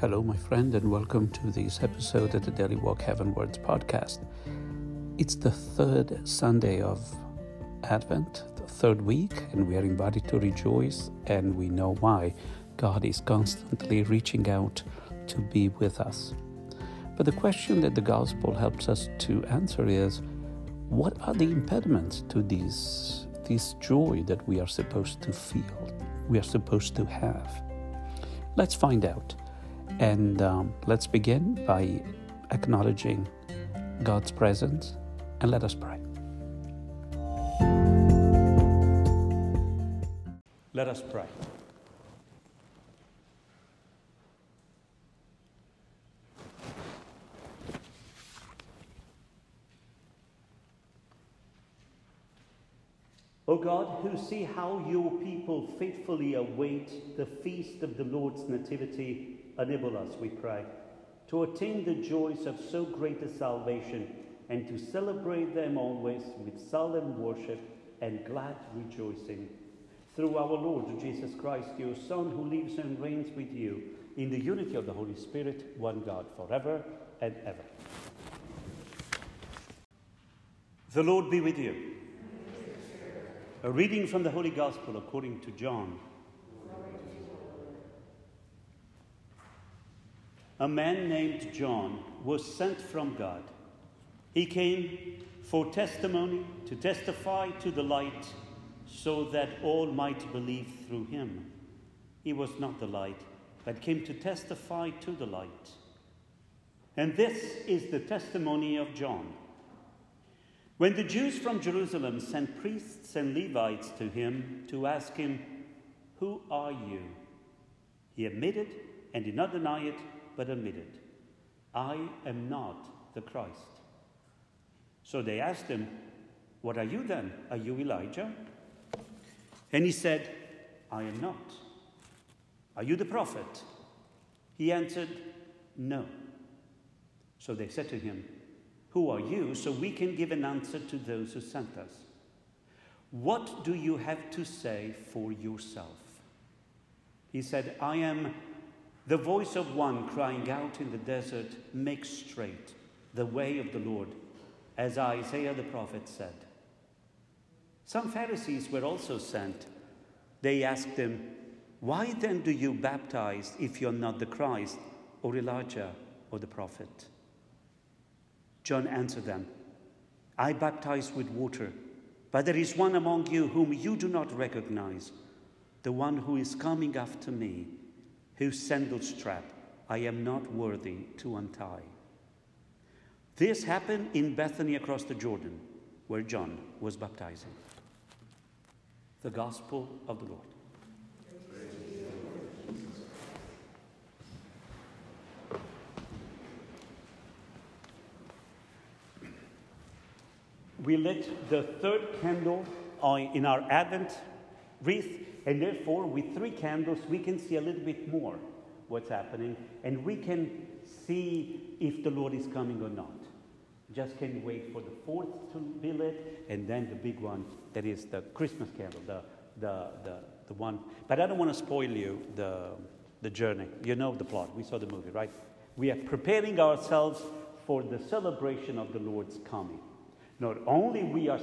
Hello, my friend, and welcome to this episode of the Daily Walk Heavenwards podcast. It's the third Sunday of Advent, the third week, and we are invited to rejoice, and we know why. God is constantly reaching out to be with us. But the question that the gospel helps us to answer is what are the impediments to this, this joy that we are supposed to feel, we are supposed to have? Let's find out. And um, let's begin by acknowledging God's presence and let us pray. Let us pray. O God, who see how your people faithfully await the feast of the Lord's Nativity, enable us, we pray, to attain the joys of so great a salvation and to celebrate them always with solemn worship and glad rejoicing. Through our Lord Jesus Christ, your Son, who lives and reigns with you in the unity of the Holy Spirit, one God, forever and ever. The Lord be with you. A reading from the Holy Gospel according to John. A man named John was sent from God. He came for testimony, to testify to the light, so that all might believe through him. He was not the light, but came to testify to the light. And this is the testimony of John. When the Jews from Jerusalem sent priests and Levites to him to ask him, Who are you? He admitted and did not deny it but admitted, I am not the Christ. So they asked him, What are you then? Are you Elijah? And he said, I am not. Are you the prophet? He answered, No. So they said to him, Who are you? So we can give an answer to those who sent us. What do you have to say for yourself? He said, I am the voice of one crying out in the desert, Make straight the way of the Lord, as Isaiah the prophet said. Some Pharisees were also sent. They asked him, Why then do you baptize if you're not the Christ, or Elijah, or the prophet? John answered them, I baptize with water, but there is one among you whom you do not recognize, the one who is coming after me whose sandal strap I am not worthy to untie. This happened in Bethany across the Jordan, where John was baptizing. The Gospel of the Lord. We lit the third candle uh, in our Advent wreath and therefore, with three candles, we can see a little bit more what's happening, and we can see if the Lord is coming or not. Just can wait for the fourth to be lit, and then the big one that is the Christmas candle, the, the, the, the one. But I don't want to spoil you the, the journey. You know the plot. We saw the movie, right? We are preparing ourselves for the celebration of the Lord's coming. Not only we are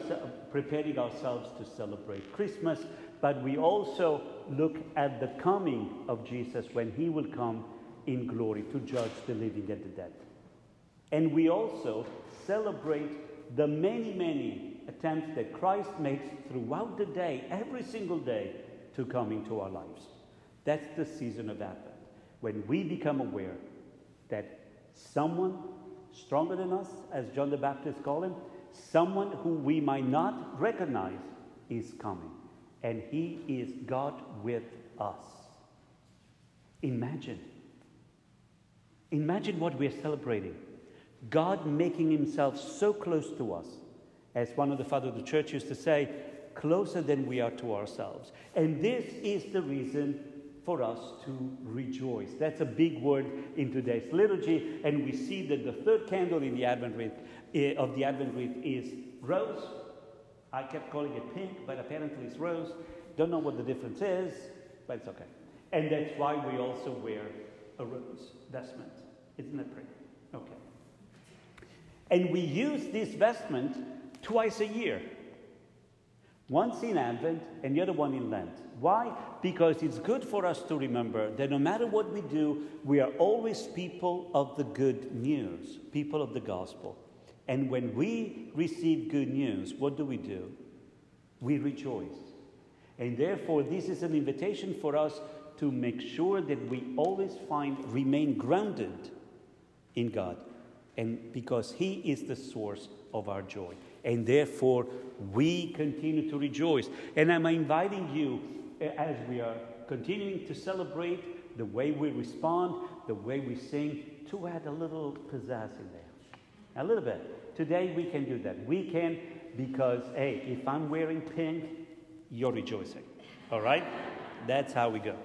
preparing ourselves to celebrate Christmas, but we also look at the coming of Jesus when he will come in glory to judge the living and the dead. And we also celebrate the many, many attempts that Christ makes throughout the day, every single day, to come into our lives. That's the season of Advent, when we become aware that someone stronger than us, as John the Baptist called him, someone who we might not recognize is coming and He is God with us. Imagine. Imagine what we're celebrating. God making Himself so close to us. As one of the fathers of the church used to say, closer than we are to ourselves. And this is the reason for us to rejoice. That's a big word in today's liturgy, and we see that the third candle in the Advent wreath, eh, of the Advent wreath is rose, I kept calling it pink, but apparently it's rose. Don't know what the difference is, but it's okay. And that's why we also wear a rose vestment. Isn't that pretty? Okay. And we use this vestment twice a year. Once in Advent and the other one in Lent. Why? Because it's good for us to remember that no matter what we do, we are always people of the good news, people of the gospel. And when we receive good news, what do we do? We rejoice. And therefore, this is an invitation for us to make sure that we always find, remain grounded in God. And because He is the source of our joy. And therefore, we continue to rejoice. And I'm inviting you, eh, as we are continuing to celebrate the way we respond, the way we sing, to add a little pizzazz in there. A little bit. Today we can do that. We can because, hey, if I'm wearing pink, you're rejoicing. All right? That's how we go.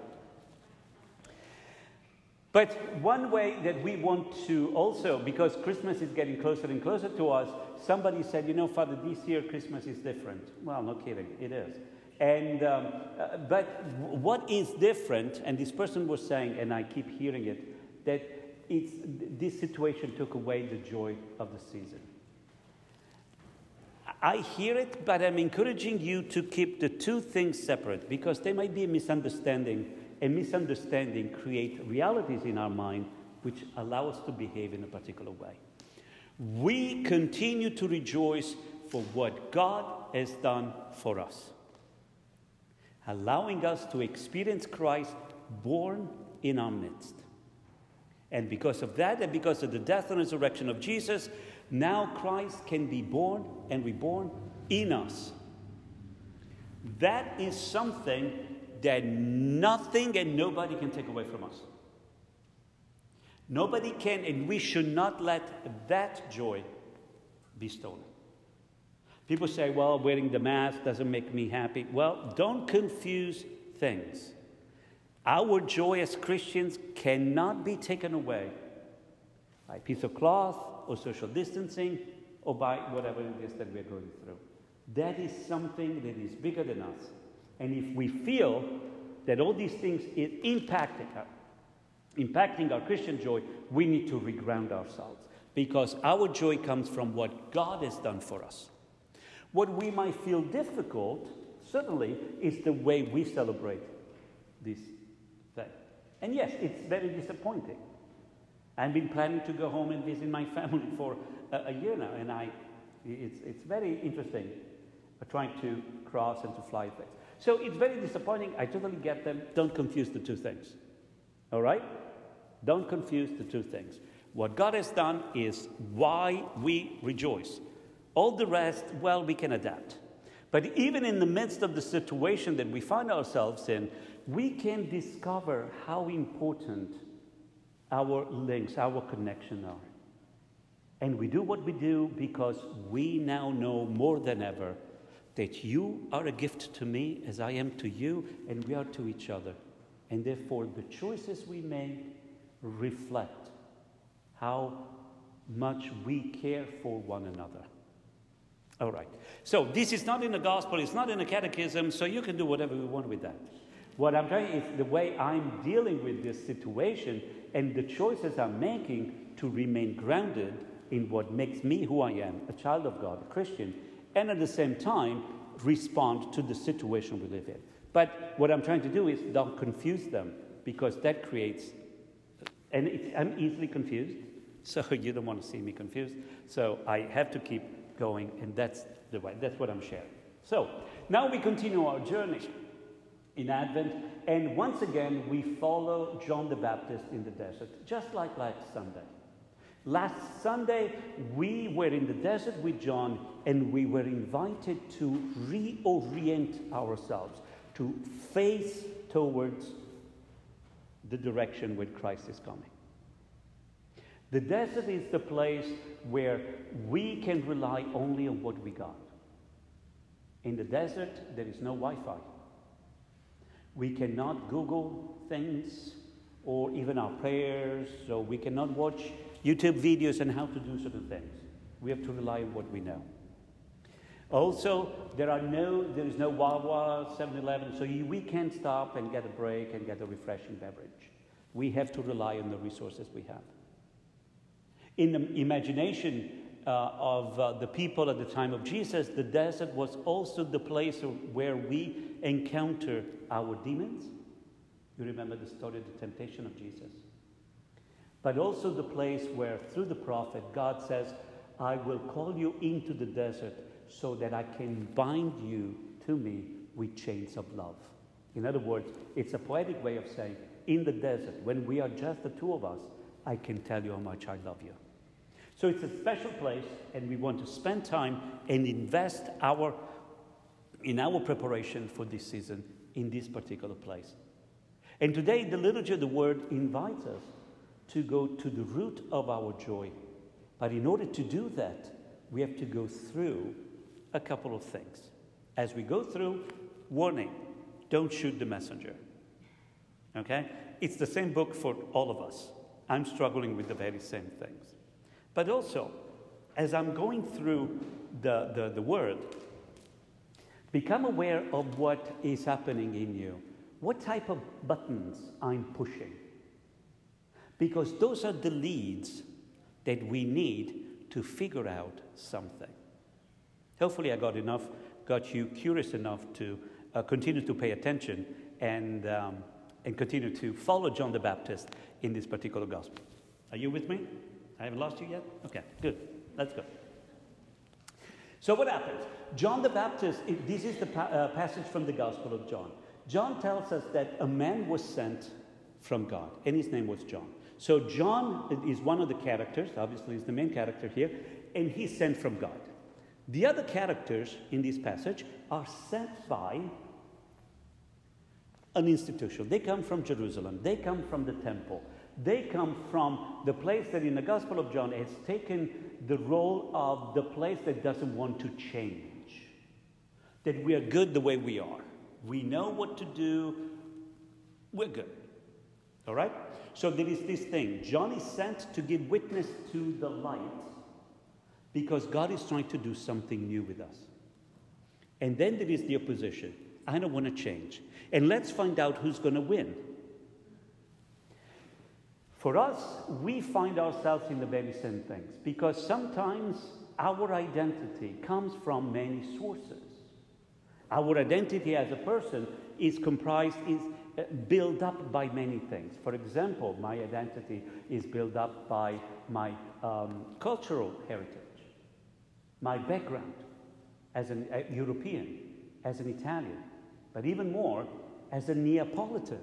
But one way that we want to also, because Christmas is getting closer and closer to us, somebody said, you know, Father, this year Christmas is different. Well, no kidding, it is. And, um, uh, but what is different, and this person was saying, and I keep hearing it, that it's, this situation took away the joy of the season. I hear it, but I'm encouraging you to keep the two things separate because there might be a misunderstanding a misunderstanding create realities in our mind which allow us to behave in a particular way. We continue to rejoice for what God has done for us, allowing us to experience Christ born in our midst. And because of that, and because of the death and resurrection of Jesus, now Christ can be born and reborn in us. That is something that nothing and nobody can take away from us. Nobody can, and we should not let that joy be stolen. People say, well, wearing the mask doesn't make me happy. Well, don't confuse things. Our joy as Christians cannot be taken away by a piece of cloth or social distancing or by whatever it is that we're going through. That is something that is bigger than us. And if we feel that all these things is impacting, uh, impacting our Christian joy, we need to reground ourselves because our joy comes from what God has done for us. What we might feel difficult, certainly, is the way we celebrate this thing. And yes, it's very disappointing. I've been planning to go home and visit my family for a, a year now, and I, it's, it's very interesting uh, trying to cross and to fly things. So it's very disappointing. I totally get them. Don't confuse the two things. All right? Don't confuse the two things. What God has done is why we rejoice. All the rest, well, we can adapt. But even in the midst of the situation that we find ourselves in, we can discover how important our links, our connection are. And we do what we do because we now know more than ever that you are a gift to me as I am to you, and we are to each other. And therefore, the choices we make reflect how much we care for one another. All right. So, this is not in the gospel, it's not in the catechism, so you can do whatever you want with that. What I'm trying is the way I'm dealing with this situation and the choices I'm making to remain grounded in what makes me who I am, a child of God, a Christian, and at the same time respond to the situation we live in. But what I'm trying to do is don't confuse them because that creates, and I'm easily confused, so you don't want to see me confused. So I have to keep going, and that's the way, that's what I'm sharing. So now we continue our journey in Advent, and once again we follow John the Baptist in the desert, just like last Sunday. Last Sunday, we were in the desert with John and we were invited to reorient ourselves, to face towards the direction where Christ is coming. The desert is the place where we can rely only on what we got. In the desert, there is no Wi Fi. We cannot Google things or even our prayers, so we cannot watch YouTube videos on how to do certain things. We have to rely on what we know. Also, there are no, there is no Wawa, 7-Eleven, so we can't stop and get a break and get a refreshing beverage. We have to rely on the resources we have. In the imagination of uh, the people at the time of Jesus, the desert was also the place where we encounter our demons. You remember the story of the temptation of Jesus. But also the place where, through the prophet, God says, I will call you into the desert so that I can bind you to me with chains of love. In other words, it's a poetic way of saying, in the desert, when we are just the two of us, I can tell you how much I love you. So it's a special place, and we want to spend time and invest our, in our preparation for this season in this particular place. And today, the liturgy of the word invites us to go to the root of our joy. But in order to do that, we have to go through a couple of things. As we go through, warning don't shoot the messenger. Okay? It's the same book for all of us. I'm struggling with the very same things. But also, as I'm going through the, the, the word, become aware of what is happening in you. What type of buttons I'm pushing. Because those are the leads that we need to figure out something. Hopefully, I got enough, got you curious enough to uh, continue to pay attention and, um, and continue to follow John the Baptist in this particular gospel. Are you with me? I haven't lost you yet? Okay, good. Let's go. So, what happens? John the Baptist, this is the pa- uh, passage from the Gospel of John. John tells us that a man was sent from God, and his name was John. So, John is one of the characters, obviously, he's the main character here, and he's sent from God. The other characters in this passage are sent by an institution. They come from Jerusalem, they come from the temple, they come from the place that in the Gospel of John has taken the role of the place that doesn't want to change. That we are good the way we are. We know what to do, we're good. All right? So there is this thing. John is sent to give witness to the light because God is trying to do something new with us. And then there is the opposition. I don't want to change. And let's find out who's going to win. For us, we find ourselves in the very same things because sometimes our identity comes from many sources. Our identity as a person is comprised, is uh, built up by many things. For example, my identity is built up by my um, cultural heritage, my background as a uh, European, as an Italian, but even more as a Neapolitan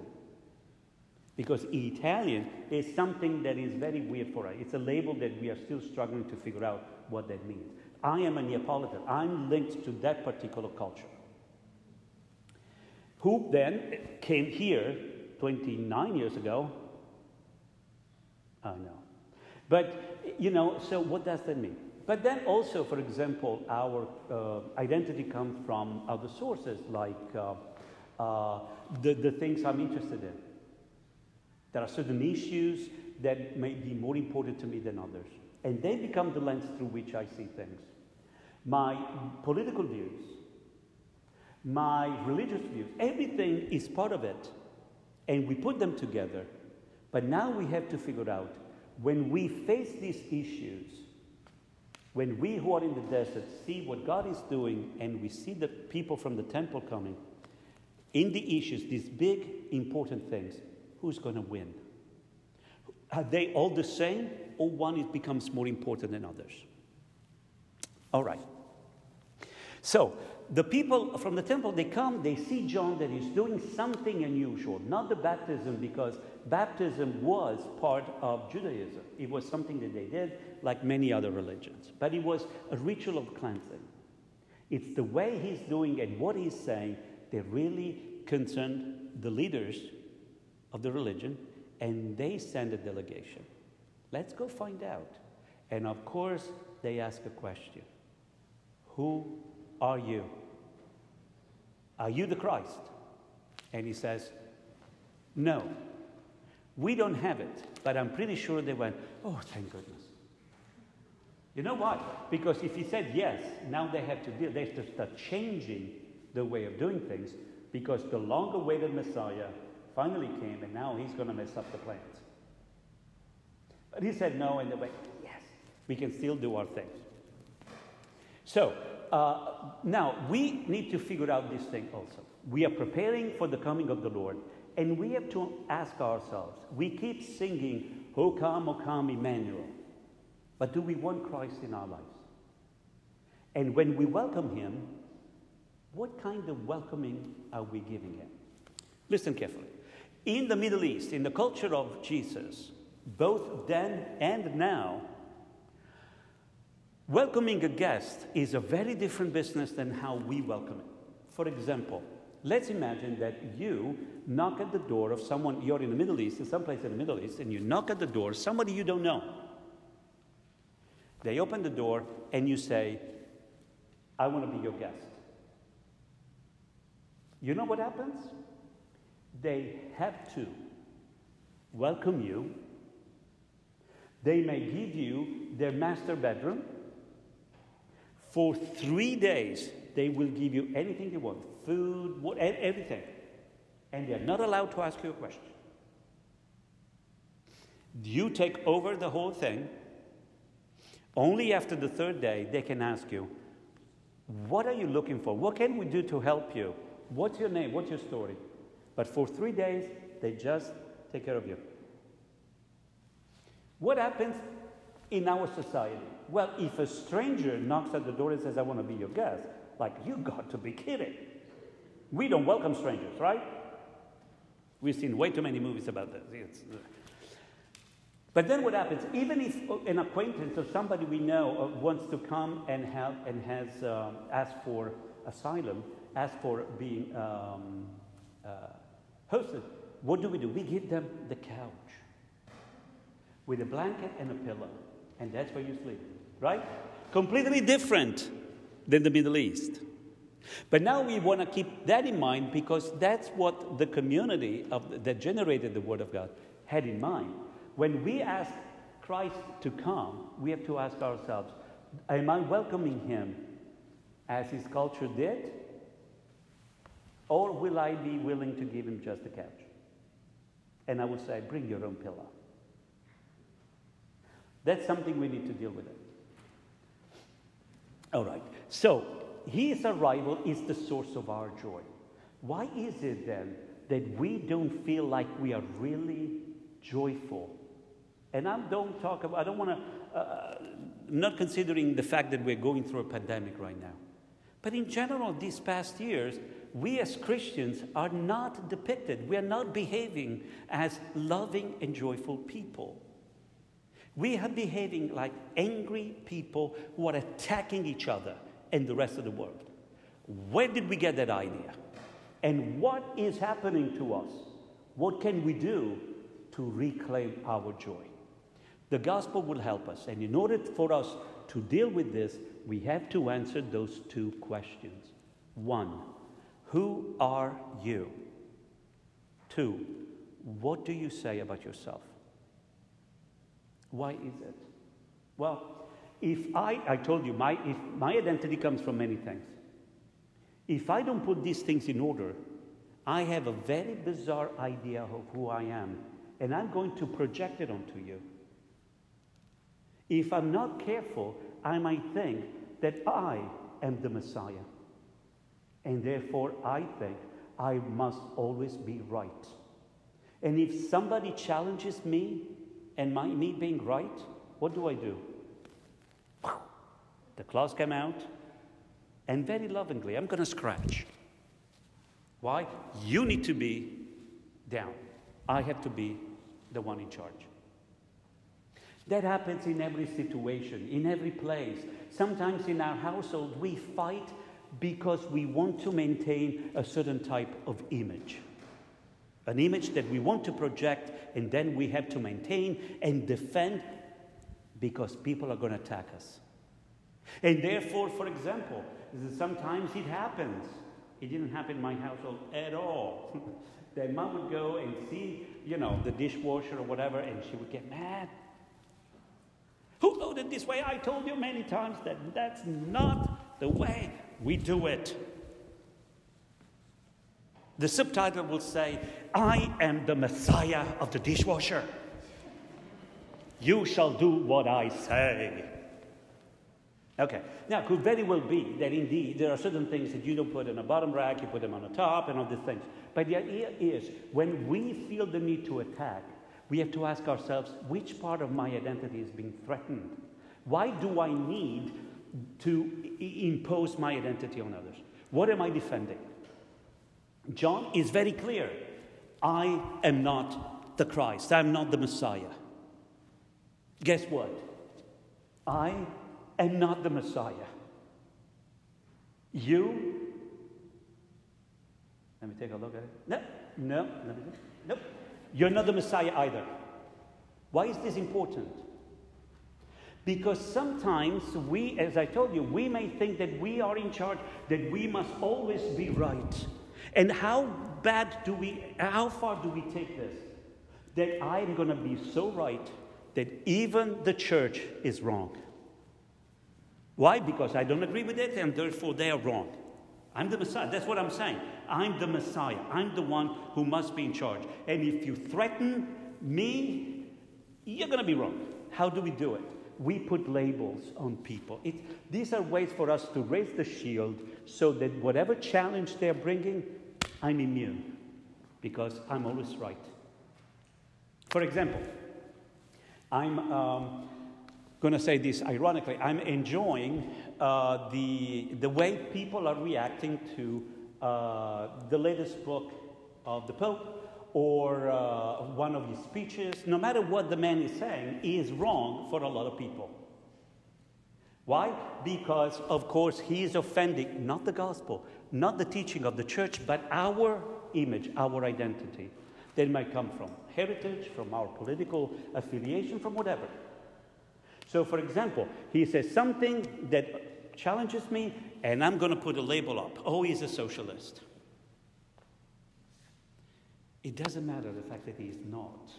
because Italian is something that is very weird for us. It's a label that we are still struggling to figure out what that means. I am a Neapolitan. I'm linked to that particular culture. Who then came here 29 years ago? I know. But, you know, so what does that mean? But then also, for example, our uh, identity comes from other sources like uh, uh, the, the things I'm interested in. There are certain issues that may be more important to me than others. And they become the lens through which I see things. My political views, my religious views, everything is part of it. And we put them together. But now we have to figure out when we face these issues, when we who are in the desert see what God is doing and we see the people from the temple coming, in the issues, these big important things, who's going to win? Are they all the same, or one it becomes more important than others? All right. So the people from the temple they come, they see John that he's doing something unusual, not the baptism, because baptism was part of Judaism. It was something that they did, like many other religions, but it was a ritual of cleansing. It's the way he's doing and what he's saying that really concerned the leaders of the religion, and they send a delegation. Let's go find out. And of course, they ask a question Who are you? Are you the Christ? And he says, No, we don't have it. But I'm pretty sure they went, Oh, thank goodness. You know why? Because if he said yes, now they have to deal, they have to start changing the way of doing things because the long awaited Messiah finally came, and now he's going to mess up the plans. But he said no, and they went, yes, we can still do our things. So, uh, now we need to figure out this thing also. We are preparing for the coming of the Lord, and we have to ask ourselves we keep singing, O come, O come, Emmanuel. But do we want Christ in our lives? And when we welcome him, what kind of welcoming are we giving him? Listen carefully. In the Middle East, in the culture of Jesus, both then and now, welcoming a guest is a very different business than how we welcome it. For example, let's imagine that you knock at the door of someone, you're in the Middle East, in some place in the Middle East, and you knock at the door, somebody you don't know. They open the door and you say, I want to be your guest. You know what happens? They have to welcome you. They may give you their master bedroom. For three days, they will give you anything you want food, everything. And they're not allowed to ask you a question. You take over the whole thing. Only after the third day, they can ask you, What are you looking for? What can we do to help you? What's your name? What's your story? But for three days, they just take care of you. What happens in our society? Well, if a stranger knocks at the door and says, I want to be your guest, like, you got to be kidding. We don't welcome strangers, right? We've seen way too many movies about this. It's, uh, but then what happens? Even if an acquaintance or somebody we know uh, wants to come and have and has uh, asked for asylum, asked for being um, uh, hosted, what do we do? We give them the couch with a blanket and a pillow, and that's where you sleep, right? Completely different than the Middle East. But now we want to keep that in mind because that's what the community of, that generated the Word of God had in mind. When we ask Christ to come, we have to ask ourselves Am I welcoming Him as His culture did? Or will I be willing to give Him just a couch? And I will say, Bring your own pillow. That's something we need to deal with. It. All right. So, his arrival is the source of our joy. Why is it then that we don't feel like we are really joyful? And I don't talk about, I don't want to, uh, not considering the fact that we're going through a pandemic right now. But in general, these past years, we as Christians are not depicted, we are not behaving as loving and joyful people. We are behaving like angry people who are attacking each other and the rest of the world. Where did we get that idea? And what is happening to us? What can we do to reclaim our joy? The gospel will help us. And in order for us to deal with this, we have to answer those two questions. One, who are you? Two, what do you say about yourself? Why is it? Well, if I, I told you, my, if my identity comes from many things. If I don't put these things in order, I have a very bizarre idea of who I am, and I'm going to project it onto you. If I'm not careful, I might think that I am the Messiah. And therefore, I think I must always be right. And if somebody challenges me and my, me being right, what do I do? The claws come out, and very lovingly, I'm going to scratch. Why? You need to be down. I have to be the one in charge. That happens in every situation, in every place. Sometimes in our household, we fight because we want to maintain a certain type of image. An image that we want to project, and then we have to maintain and defend because people are going to attack us. And therefore, for example, sometimes it happens. It didn't happen in my household at all. that mom would go and see, you know, the dishwasher or whatever, and she would get mad. Who loaded this way? I told you many times that that's not the way we do it. The subtitle will say, I am the Messiah of the dishwasher. You shall do what I say. Okay, now it could very well be that indeed there are certain things that you don't put in a bottom rack, you put them on the top and all these things. But the idea is when we feel the need to attack, we have to ask ourselves which part of my identity is being threatened? Why do I need to impose my identity on others? What am I defending? John is very clear I am not the Christ, I'm not the Messiah. Guess what? I am not the Messiah. You, let me take a look at it. No, no, no, You're not the Messiah either. Why is this important? Because sometimes we, as I told you, we may think that we are in charge, that we must always be right. And how bad do we, how far do we take this? That I'm going to be so right that even the church is wrong. Why? Because I don't agree with it and therefore they are wrong. I'm the Messiah. That's what I'm saying. I'm the Messiah. I'm the one who must be in charge. And if you threaten me, you're going to be wrong. How do we do it? We put labels on people. It, these are ways for us to raise the shield so that whatever challenge they're bringing, I'm immune because I'm always right. For example, I'm um, going to say this ironically. I'm enjoying uh, the, the way people are reacting to uh, the latest book of the Pope or uh, one of his speeches. No matter what the man is saying, is wrong for a lot of people. Why? Because, of course, he is offending not the gospel, not the teaching of the church, but our image, our identity. That might come from heritage, from our political affiliation, from whatever. So, for example, he says something that challenges me, and I'm going to put a label up. Oh, he's a socialist. It doesn't matter the fact that he is not.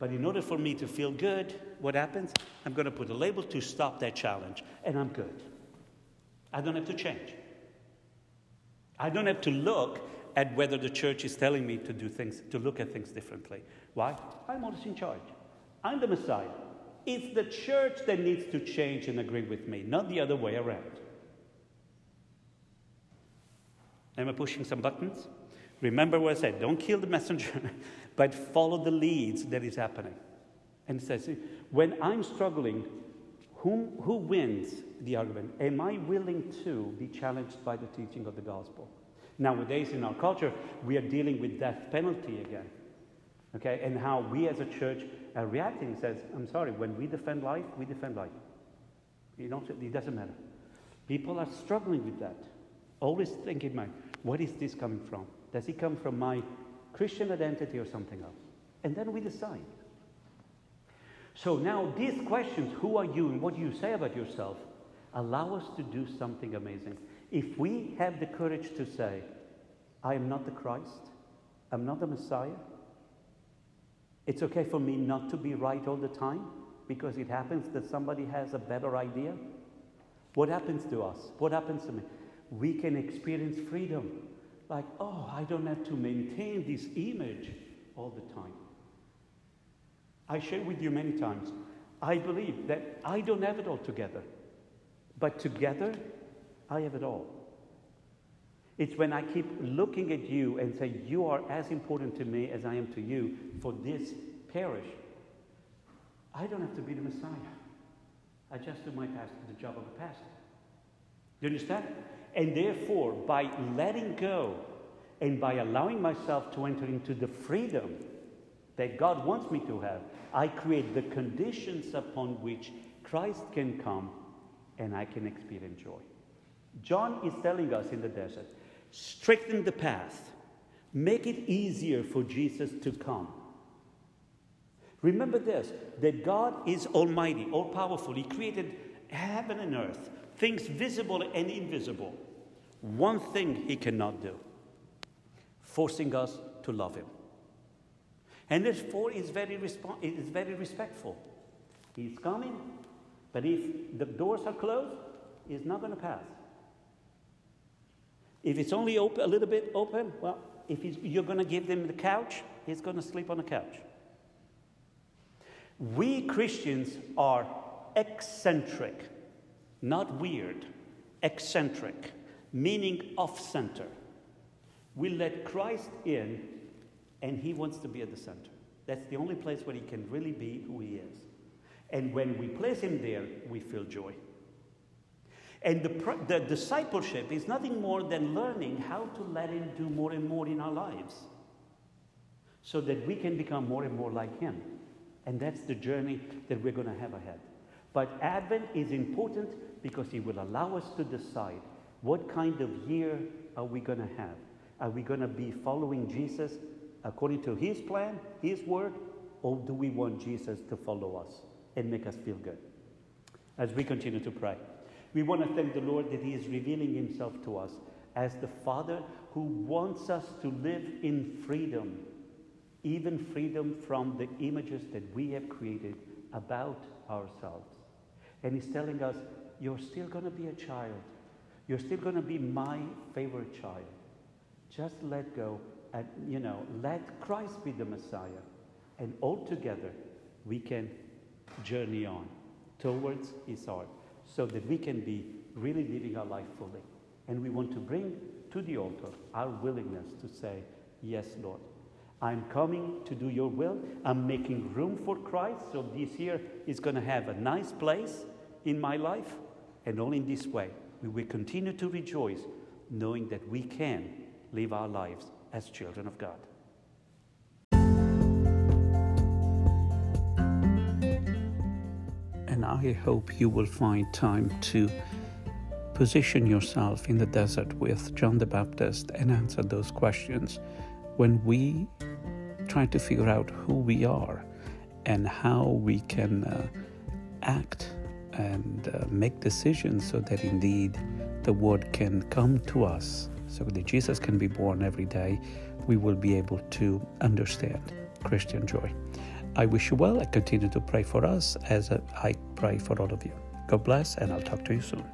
But in order for me to feel good, what happens? I'm going to put a label to stop that challenge, and I'm good. I don't have to change. I don't have to look at whether the church is telling me to do things, to look at things differently. Why? I'm always in charge. I'm the Messiah. It's the church that needs to change and agree with me, not the other way around. Am I pushing some buttons? Remember what I said don't kill the messenger, but follow the leads that is happening. And it says, when I'm struggling, whom, who wins the argument? Am I willing to be challenged by the teaching of the gospel? Nowadays, in our culture, we are dealing with death penalty again. Okay, and how we as a church are reacting says, I'm sorry, when we defend life, we defend life. You know, it doesn't matter. People are struggling with that. Always think in mind, what is this coming from? Does he come from my Christian identity or something else? And then we decide. So now these questions, who are you and what do you say about yourself, allow us to do something amazing. If we have the courage to say, I am not the Christ, I'm not the Messiah, it's okay for me not to be right all the time because it happens that somebody has a better idea. What happens to us? What happens to me? We can experience freedom. Like, oh, I don't have to maintain this image all the time. I share with you many times. I believe that I don't have it all together, but together I have it all. It's when I keep looking at you and say, You are as important to me as I am to you for this parish. I don't have to be the Messiah. I just do my pastor, the job of a pastor. Do you understand? And therefore, by letting go and by allowing myself to enter into the freedom that God wants me to have, I create the conditions upon which Christ can come and I can experience joy. John is telling us in the desert strengthen the path, make it easier for Jesus to come. Remember this that God is almighty, all powerful. He created heaven and earth, things visible and invisible. One thing He cannot do forcing us to love Him. And therefore, is very, resp- is very respectful. He's coming, but if the doors are closed, He's not going to pass. If it's only open, a little bit open, well, If you're going to give them the couch, he's going to sleep on the couch. We Christians are eccentric, not weird, eccentric, meaning off center. We let Christ in, and he wants to be at the center. That's the only place where he can really be who he is. And when we place him there, we feel joy. And the, the discipleship is nothing more than learning how to let him do more and more in our lives so that we can become more and more like him. And that's the journey that we're going to have ahead. But Advent is important because it will allow us to decide what kind of year are we going to have. Are we going to be following Jesus according to his plan, his word, or do we want Jesus to follow us and make us feel good? As we continue to pray, we want to thank the Lord that he is revealing himself to us as the Father who wants us to live in freedom, even freedom from the images that we have created about ourselves. And he's telling us, you're still going to be a child. You're still going to be my favorite child. Just let go and, you know, let Christ be the Messiah. And all together, we can journey on towards his heart so that we can be really living our life fully. And we want to bring to the altar our willingness to say, Yes, Lord. I'm coming to do your will. I'm making room for Christ. So this year is going to have a nice place in my life. And only in this way we will continue to rejoice, knowing that we can live our lives as children of God. And I hope you will find time to position yourself in the desert with John the Baptist and answer those questions when we try to figure out who we are and how we can uh, act and uh, make decisions so that indeed the word can come to us so that Jesus can be born every day, we will be able to understand Christian joy. I wish you well. I continue to pray for us as I pray for all of you. God bless, and I'll talk to you soon.